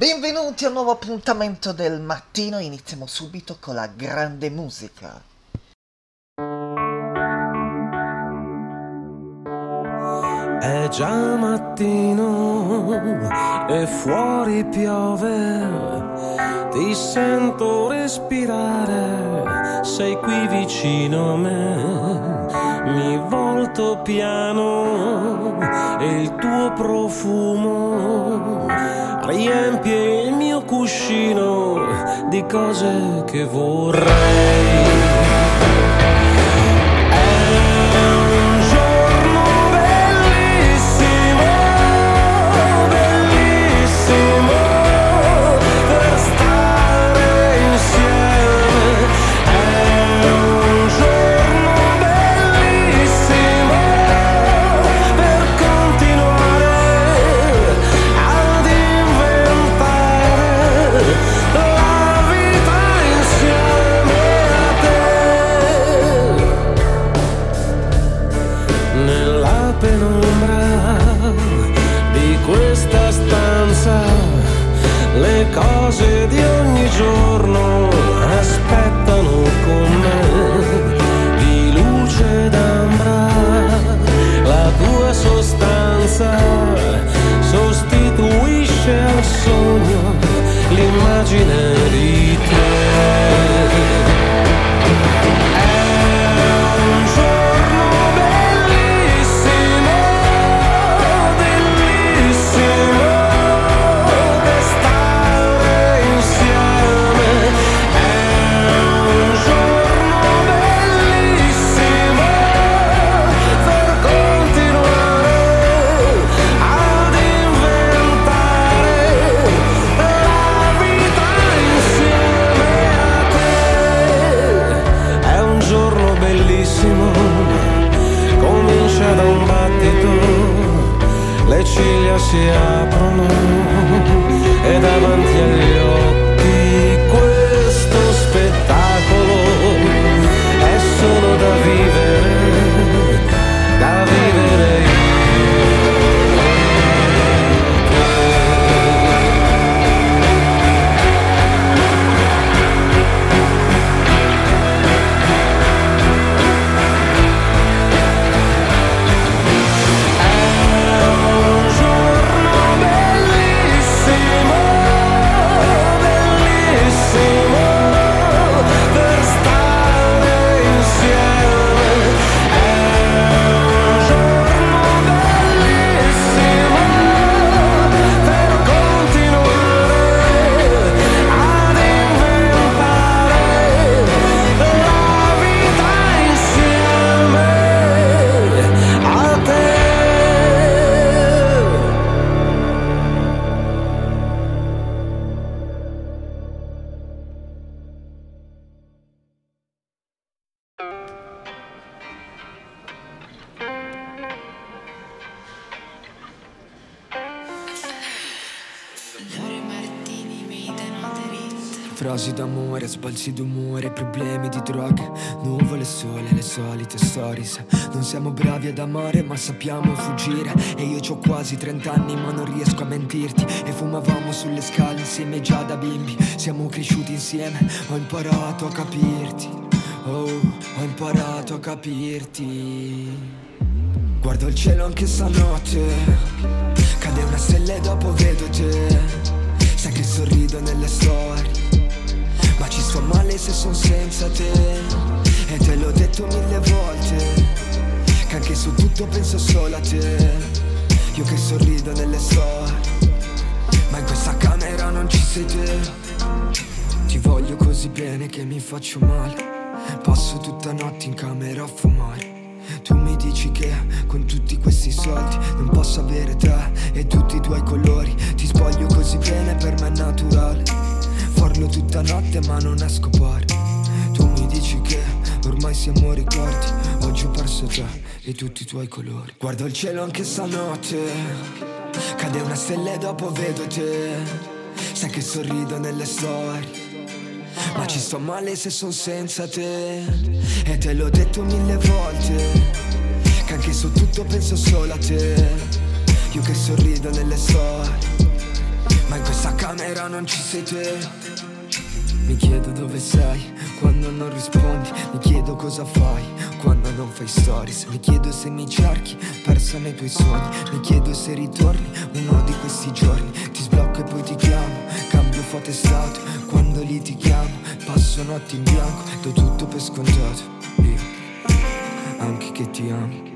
Benvenuti a un nuovo appuntamento del mattino, iniziamo subito con la grande musica. È già mattino e fuori piove, ti sento respirare, sei qui vicino a me, mi volto piano e il tuo profumo riempie il mio cuscino di cose che vorrei. Frasi d'amore, sbalzi d'umore, problemi di droghe. Nuvole sole, le solite storie Non siamo bravi ad amare ma sappiamo fuggire. E io ho quasi 30 anni ma non riesco a mentirti. E fumavamo sulle scale insieme già da bimbi. Siamo cresciuti insieme, ho imparato a capirti. Oh, ho imparato a capirti. Guardo il cielo anche stanotte. Cade una stella e dopo vedo te. Sai che sorrido nelle storie sto male se son senza te. E te l'ho detto mille volte Che anche su tutto penso solo a te. Io che sorrido nelle storie Ma in questa camera non ci sei te. Ti voglio così bene che mi faccio male. Passo tutta notte in camera a fumare. Tu mi dici che con tutti questi soldi non posso avere te e tutti i tuoi colori. Ti spoglio così bene, per me è naturale Farlo tutta notte ma non esco fuori Tu mi dici che ormai siamo ricordi. Oggi ho perso te e tutti i tuoi colori. Guardo il cielo anche stanotte. Cade una stella e dopo vedo te. Sai che sorrido nelle storie. Ma ci sto male se son senza te. E te l'ho detto mille volte. Che anche su tutto penso solo a te. Io che sorrido nelle storie Ma in questa camera non ci sei te. Mi chiedo dove sei quando non rispondi Mi chiedo cosa fai quando non fai stories. Mi chiedo se mi cerchi persa nei tuoi sogni. Mi chiedo se ritorni uno di questi giorni. Ti sblocco e poi ti chiamo Cambio foto e stato. Quando lì ti chiamo Passo notti in bianco Do tutto per scontato. Io anche che ti amo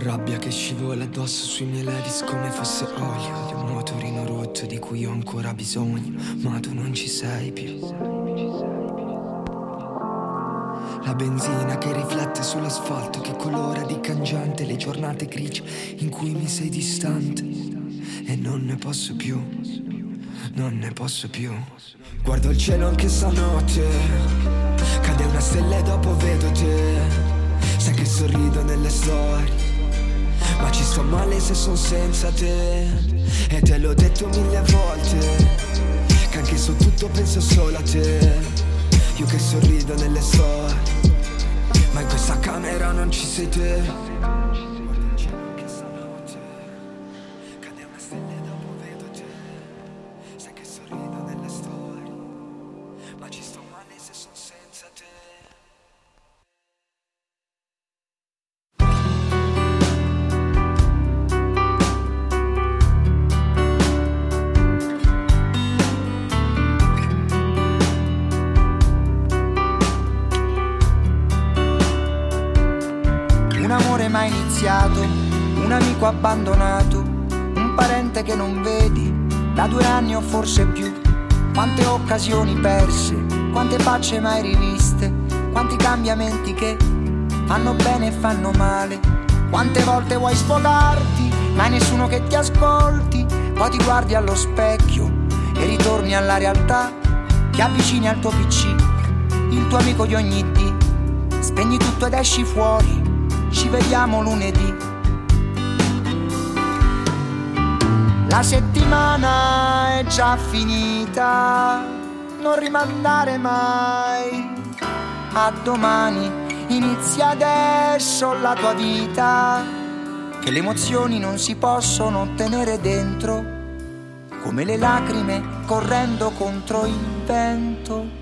Rabbia che scivola addosso sui miei ladies come fosse olio. Di un motorino rotto di cui ho ancora bisogno Ma tu non ci sei più. La benzina che riflette sull'asfalto Che colora di cangiante le giornate grigie In cui mi sei distante. E non ne posso più Non ne posso più. Guardo il cielo anche stanotte Cade una stella e dopo vedo te. Sai che sorrido nelle storie ma ci sto male se son senza te. E te l'ho detto mille volte Che anche su tutto penso solo a te. Io che sorrido nelle storie Ma in questa camera non ci sei te facce mai riviste, quanti cambiamenti che fanno bene e fanno male. Quante volte vuoi sfogarti, ma hai nessuno che ti ascolti, poi ti guardi allo specchio e ritorni alla realtà, ti avvicini al tuo PC, il tuo amico di ogni dì, spegni tutto ed esci fuori, ci vediamo lunedì. La settimana è già finita, non rimandare mai. A domani inizia adesso la tua vita, che le emozioni non si possono tenere dentro, come le lacrime correndo contro il vento.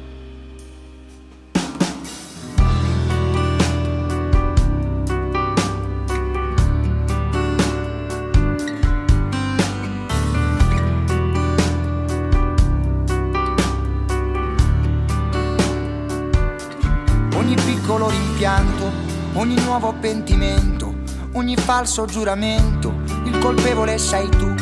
Rimpianto, ogni nuovo pentimento, ogni falso giuramento, il colpevole sei tu.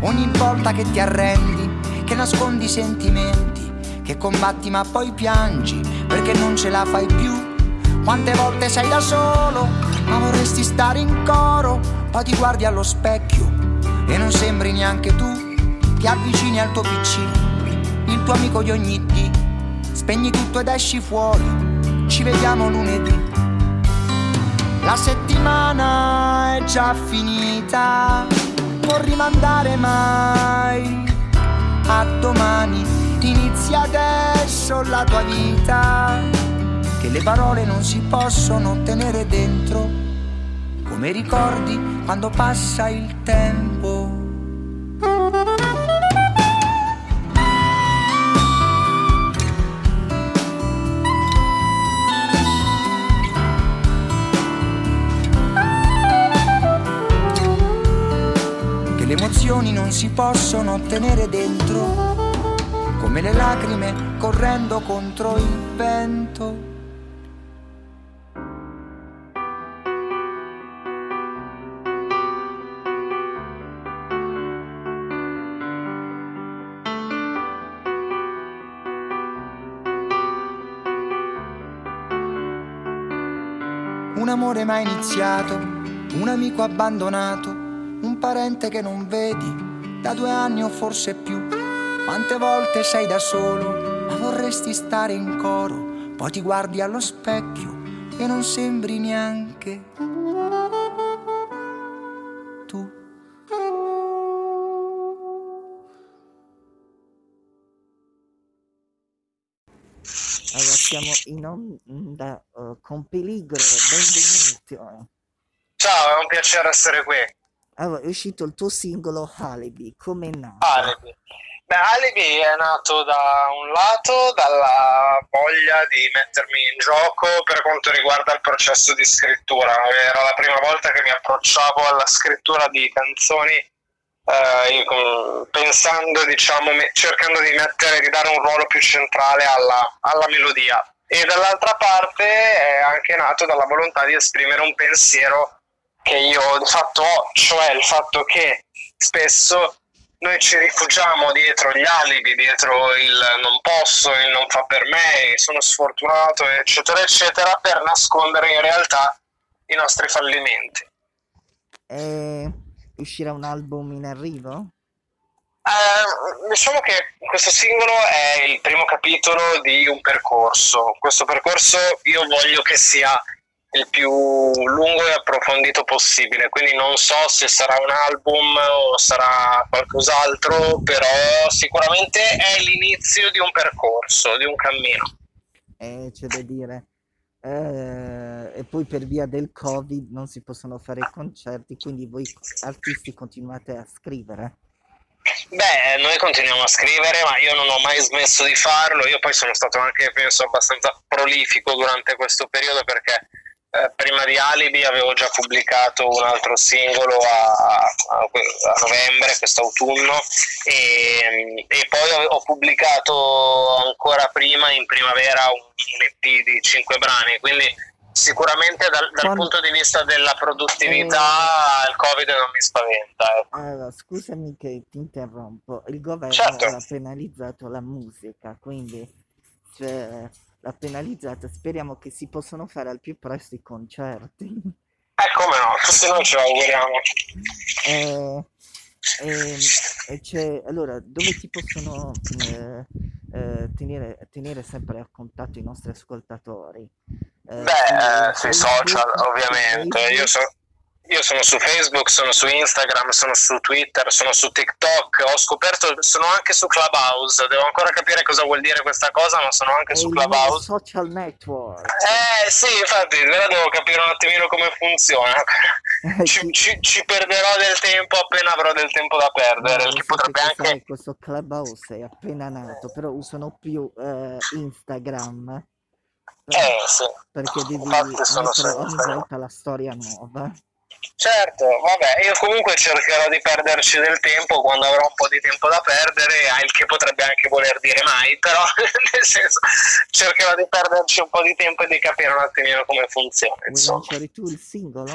Ogni volta che ti arrendi, che nascondi sentimenti, che combatti ma poi piangi perché non ce la fai più. Quante volte sei da solo, ma vorresti stare in coro, poi ti guardi allo specchio e non sembri neanche tu. Ti avvicini al tuo PC, il tuo amico di ogni dì, spegni tutto ed esci fuori ci vediamo lunedì. La settimana è già finita, non rimandare mai. A domani inizia adesso la tua vita, che le parole non si possono tenere dentro, come ricordi quando passa il tempo. Si possono tenere dentro, come le lacrime correndo contro il vento. Un amore mai iniziato, un amico abbandonato un parente che non vedi da due anni o forse più. Quante volte sei da solo, ma vorresti stare in coro, poi ti guardi allo specchio e non sembri neanche tu. Allora siamo in onda uh, con Peligro, benvenuti. Ciao, è un piacere essere qui. È uscito il tuo singolo Alibi, come è nato? Alibi. Beh, Alibi è nato da un lato dalla voglia di mettermi in gioco per quanto riguarda il processo di scrittura. Era la prima volta che mi approcciavo alla scrittura di canzoni eh, pensando, diciamo, cercando di mettere, di dare un ruolo più centrale alla, alla melodia. E dall'altra parte è anche nato dalla volontà di esprimere un pensiero che io di fatto ho, cioè il fatto che spesso noi ci rifugiamo dietro gli alibi, dietro il non posso, il non fa per me, sono sfortunato, eccetera, eccetera, per nascondere in realtà i nostri fallimenti. E uscirà un album in arrivo? Eh, diciamo che questo singolo è il primo capitolo di un percorso. Questo percorso io voglio che sia il più lungo e approfondito possibile, quindi non so se sarà un album o sarà qualcos'altro, però sicuramente è l'inizio di un percorso, di un cammino. Eh, c'è da dire. Eh, e poi per via del covid non si possono fare concerti, quindi voi artisti continuate a scrivere. Beh, noi continuiamo a scrivere, ma io non ho mai smesso di farlo. Io poi sono stato anche, penso, abbastanza prolifico durante questo periodo perché eh, prima di Alibi avevo già pubblicato un altro singolo a, a, a novembre, quest'autunno, e, e poi ho, pubblicato ancora prima, in primavera, un, un EP di cinque brani, quindi sicuramente dal, dal punto di vista della produttività eh... il Covid non mi spaventa. Ecco. Allora, scusami che ti interrompo, il governo certo. ha penalizzato la musica, quindi... Cioè l'ha penalizzata. Speriamo che si possano fare al più presto i concerti. Eh, come no, tutti noi ce l'auguriamo. Eh, eh, eh, allora, dove ti possono eh, eh, tenere, tenere, sempre a contatto i nostri ascoltatori? Eh, Beh, sui social, ovviamente. Io sono io sono su Facebook, sono su Instagram, sono su Twitter, sono su TikTok, ho scoperto, sono anche su Clubhouse, devo ancora capire cosa vuol dire questa cosa, ma sono anche È su Clubhouse. social network. Eh sì, infatti, però devo capire un attimino come funziona. Eh, ci, ci, ci, perderò del tempo appena avrò del tempo da perdere, no, che potrebbe che anche... Sai, questo Clubhouse è appena nato, però usano più eh, Instagram. Eh sì. Perché devi mettere ogni volta la storia nuova. Certo, vabbè, io comunque cercherò di perderci del tempo quando avrò un po' di tempo da perdere, il che potrebbe anche voler dire mai, però nel senso cercherò di perderci un po' di tempo e di capire un attimino come funziona. Vuoi lanciare tu il singolo?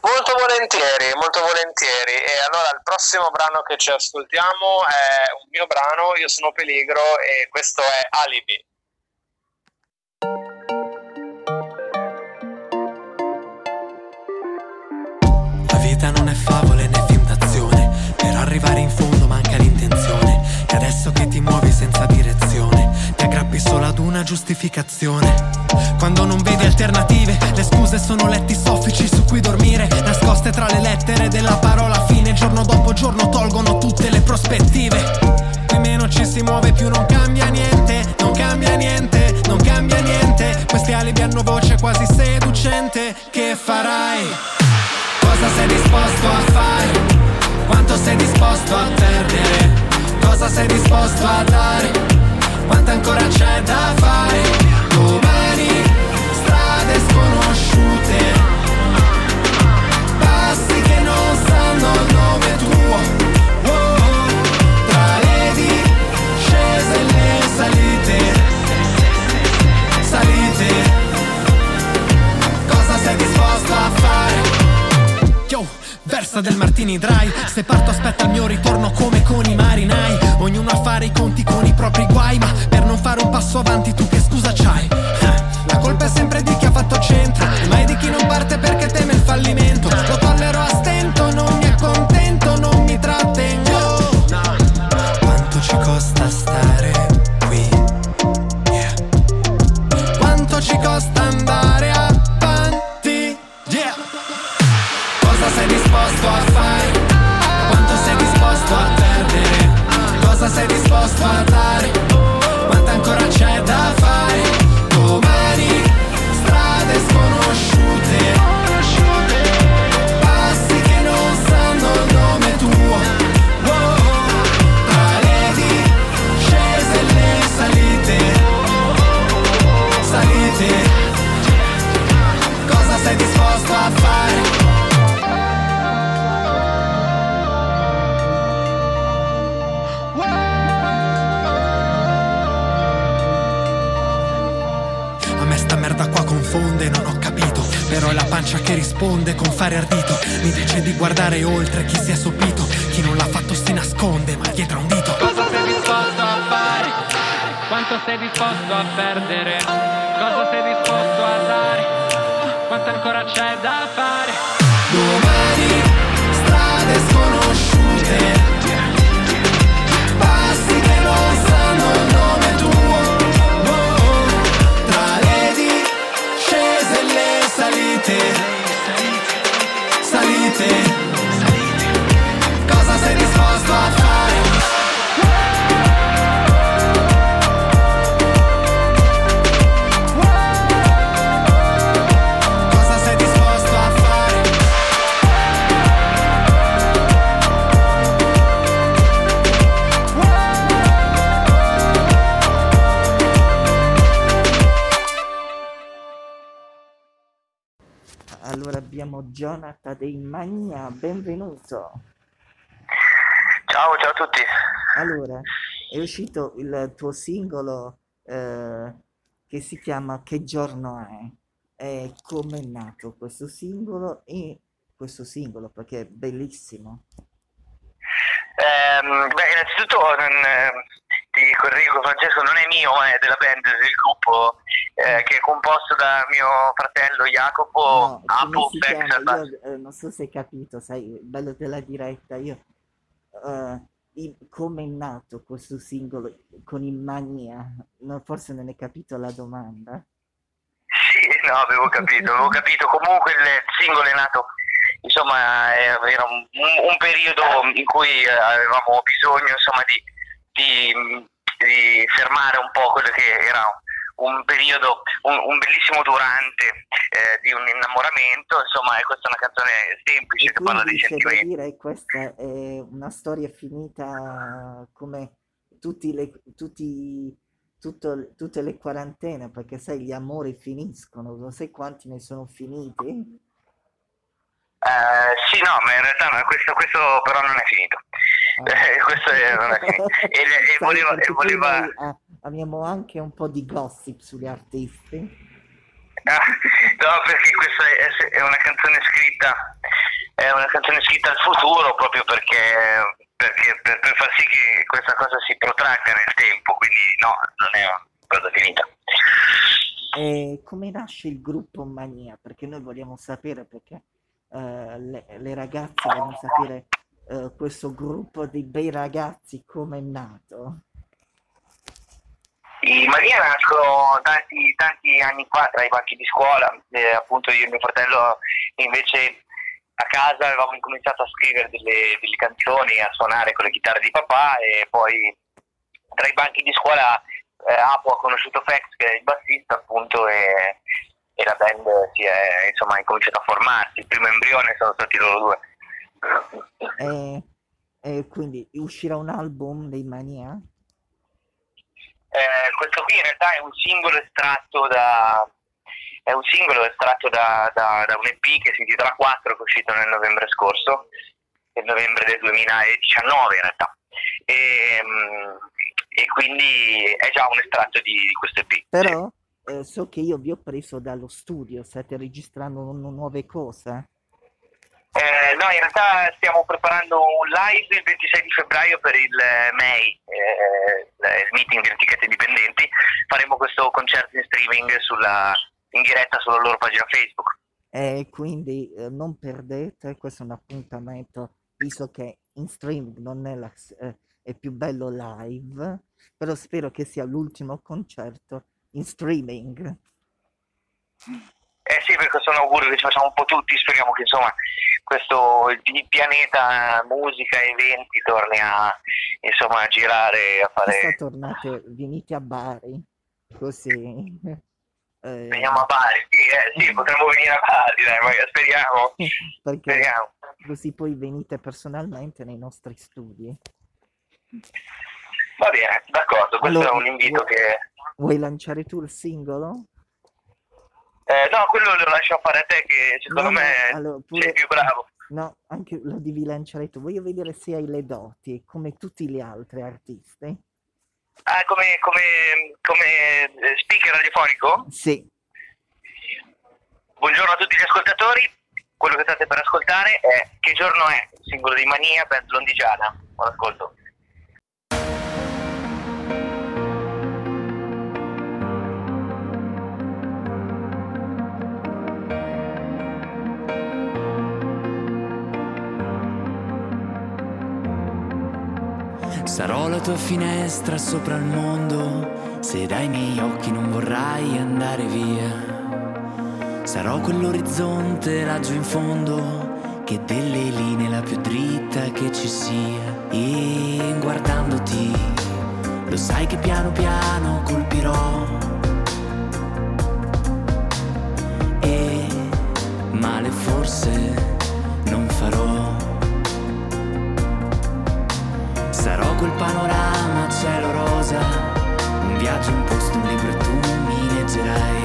Molto volentieri, molto volentieri. E allora il prossimo brano che ci ascoltiamo è un mio brano, io sono Peligro e questo è Alibi. Senza direzione Ti aggrappi solo ad una giustificazione Quando non vedi alternative Le scuse sono letti soffici su cui dormire Nascoste tra le lettere della parola fine Giorno dopo giorno tolgono tutte le prospettive Qui meno ci si muove più non cambia niente Non cambia niente, non cambia niente Questi alibi hanno voce quasi seducente Che farai? Cosa sei disposto a fare? Quanto sei disposto a perdere? Cosa sei disposto a dare? Conti con i propri guai Ma per non fare un passo avanti tu che scusa c'hai? Eh, la colpa è sempre di chi ha fatto centro Mai di chi non parte perché teme il fallimento Lo tollero a stento, non mi accontento, non mi trattengo Quanto ci costa stare qui? Yeah. Quanto ci costa andare avanti? Sei disposto a dare? Quanto ancora c'è da fare? Pancia che risponde con fare ardito. Mi dice di guardare oltre chi si è sopito. Chi non l'ha fatto si nasconde, ma dietro a un dito. Cosa sei disposto a fare? Quanto sei disposto a perdere? Cosa sei disposto a dare? Quanto ancora c'è da fare? Allora abbiamo Jonathan dei Magna, benvenuto. Ciao, ciao a tutti. Allora, è uscito il tuo singolo eh, che si chiama Che giorno è? E come è nato questo singolo e questo singolo perché è bellissimo. Ehm, beh, innanzitutto eh, ti correggo Francesco, non è mio, ma è della band, del gruppo eh, che è composto da mio fratello Jacopo, No, Apo, eh, non so se hai capito, sai, bello della diretta, io i- come è nato questo singolo con in mania? No, forse non hai capito la domanda. Sì, no, avevo capito, avevo capito. Comunque il singolo è nato, insomma, eh, era un, un- un periodo in cui eh, avevamo bisogno, insomma, di, di- di fermare un po' quello che era un periodo, un, un bellissimo durante eh, di un innamoramento, insomma, questa è una canzone semplice E che parla dei sentimenti. dire questa è una storia finita come tutti le, tutti, tutto- tutte le quarantene, perché sai, gli amori finiscono, non sai quanti ne sono finiti? Eh, sì, no, ma in realtà no, questo, questo però non è finito. Eh, questo è- non è finito. E, e voleva, e voleva- ah, abbiamo anche un po' di gossip sugli artisti. Ah, no, perché questa è, è una canzone scritta, è una canzone scritta al futuro proprio perché, perché per, per far sì che questa cosa si protragga nel tempo, quindi no, non è una cosa finita. E come nasce il gruppo Mania? Perché noi vogliamo sapere, perché eh, le, le ragazze vogliono sapere eh, questo gruppo di bei ragazzi come è nato. I Maria nascono tanti, tanti anni fa tra i banchi di scuola, eh, appunto io e mio fratello invece a casa avevamo incominciato a scrivere delle, delle canzoni, a suonare con le chitarre di papà e poi tra i banchi di scuola eh, Apo ha conosciuto Fex che è il bassista appunto e, e la band si è insomma ha incominciato a formarsi, il primo embrione sono stati loro due. E, e quindi uscirà un album dei Mania? Eh, questo qui in realtà è un singolo estratto da è un singolo estratto da, da- da un EP che si intitola 4 che è uscito nel novembre scorso nel novembre del 2019 in realtà e, mm, e quindi è già un estratto di, di questo EP Però eh, so che io vi ho preso dallo studio, state registrando nu- nuove cose. Eh, no in realtà stiamo preparando un live il 26 di febbraio per il eh, MEI eh, il meeting di etichette indipendenti faremo questo concerto in streaming sulla, in diretta sulla loro pagina Facebook E quindi eh, non perdete, questo è un appuntamento, visto che in streaming non è, la, eh, è più bello live, però spero che sia l'ultimo concerto in streaming. Eh sì, perché sono augurio che ci facciamo un po' tutti, speriamo che insomma questo il pianeta musica e eventi torni a insomma a girare, a fare tornate, venite a Bari, così. eh, veniamo a Bari, sì, eh, sì, potremmo venire a Bari, dai, magari, speriamo, perché speriamo. così poi venite personalmente nei nostri studi. Va bene, d'accordo, questo Allora, è un invito vuoi- che Vuoi lanciare tu il singolo? Eh, no, quello lo lascio fare a te che secondo No, me allora, sei pure- più bravo. No, anche lo devi lanciare tu. Voglio vedere se hai le doti, come tutti gli altri artisti. Ah, come, come, come eh, speaker radiofonico? Sì, buongiorno a tutti gli ascoltatori. Quello che state per ascoltare è Che giorno è? Singolo di Mania, band londigiana. Buon ascolto. Sarò la tua finestra sopra il mondo, se dai miei occhi non vorrai andare via. Sarò quell'orizzonte laggiù in fondo, che delle linee la più dritta che ci sia. E guardandoti, lo sai che piano piano colpirò. E male forse Sarò quel panorama cielo rosa, un viaggio, un posto, un libro e tu mi leggerai.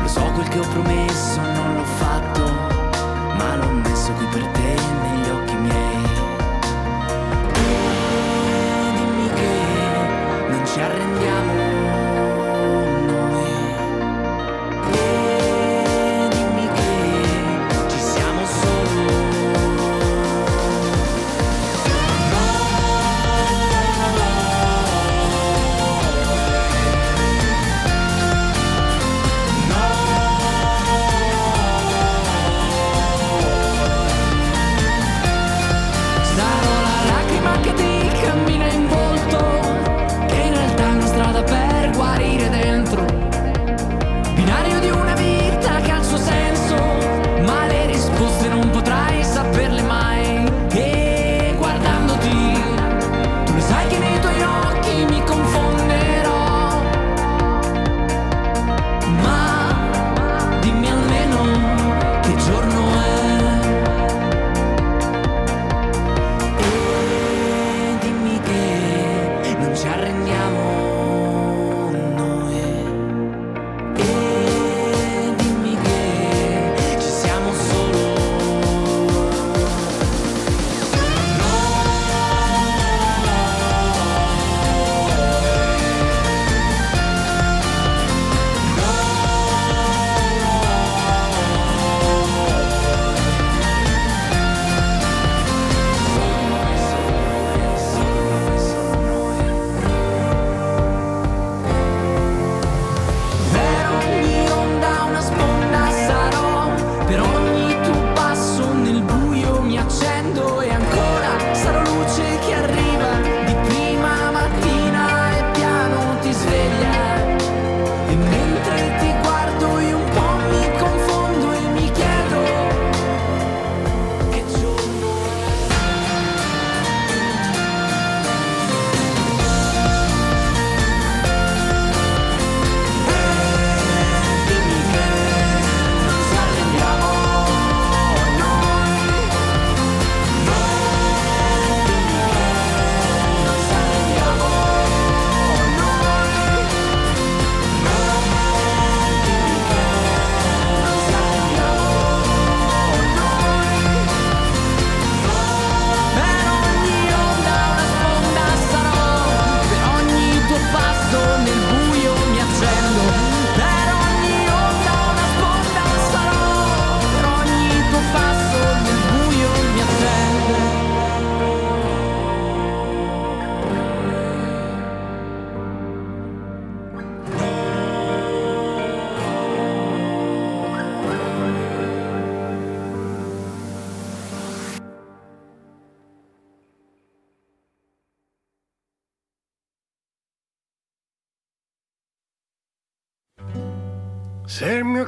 Lo so quel che ho promesso, non l'ho fatto, ma l'ho messo qui per te negli occhi miei.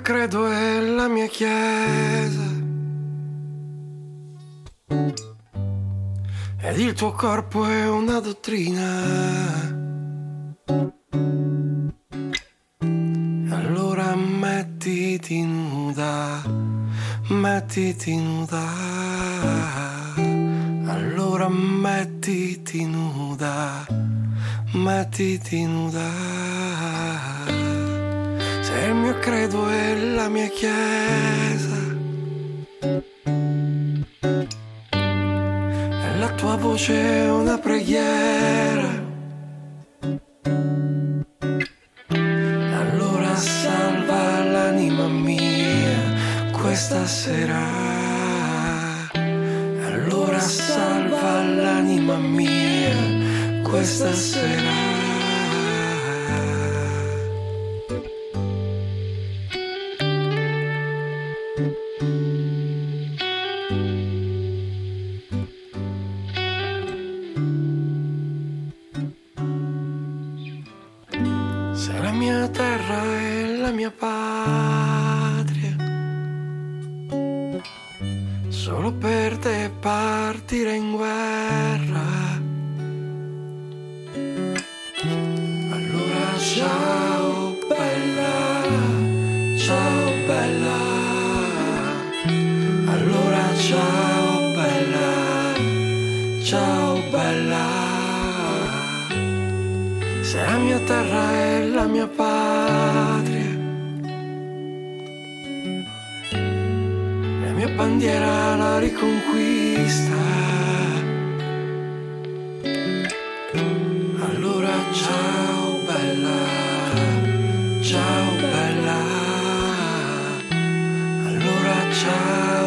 Credo è la mia chiesa. Ed il tuo corpo è una dottrina, allora mettiti nuda, mettiti nuda, allora mettiti nuda, mettiti nuda. Se il mio credo e la mia chiesa, e la tua voce è una preghiera, allora salva l'anima mia questa sera. Allora salva l'anima mia questa sera. Terra è la mia patria, solo per te partire in guerra. La mia bandiera la riconquista. Allora ciao bella, ciao bella. Allora ciao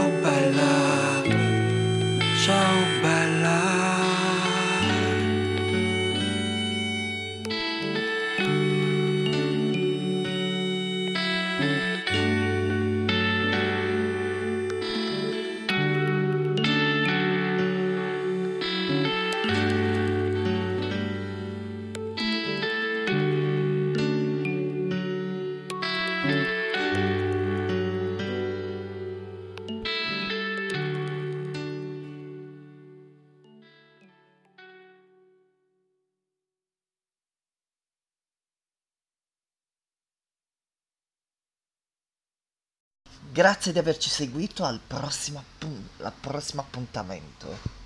Grazie di averci seguito al prossimo, prossimo appuntamento.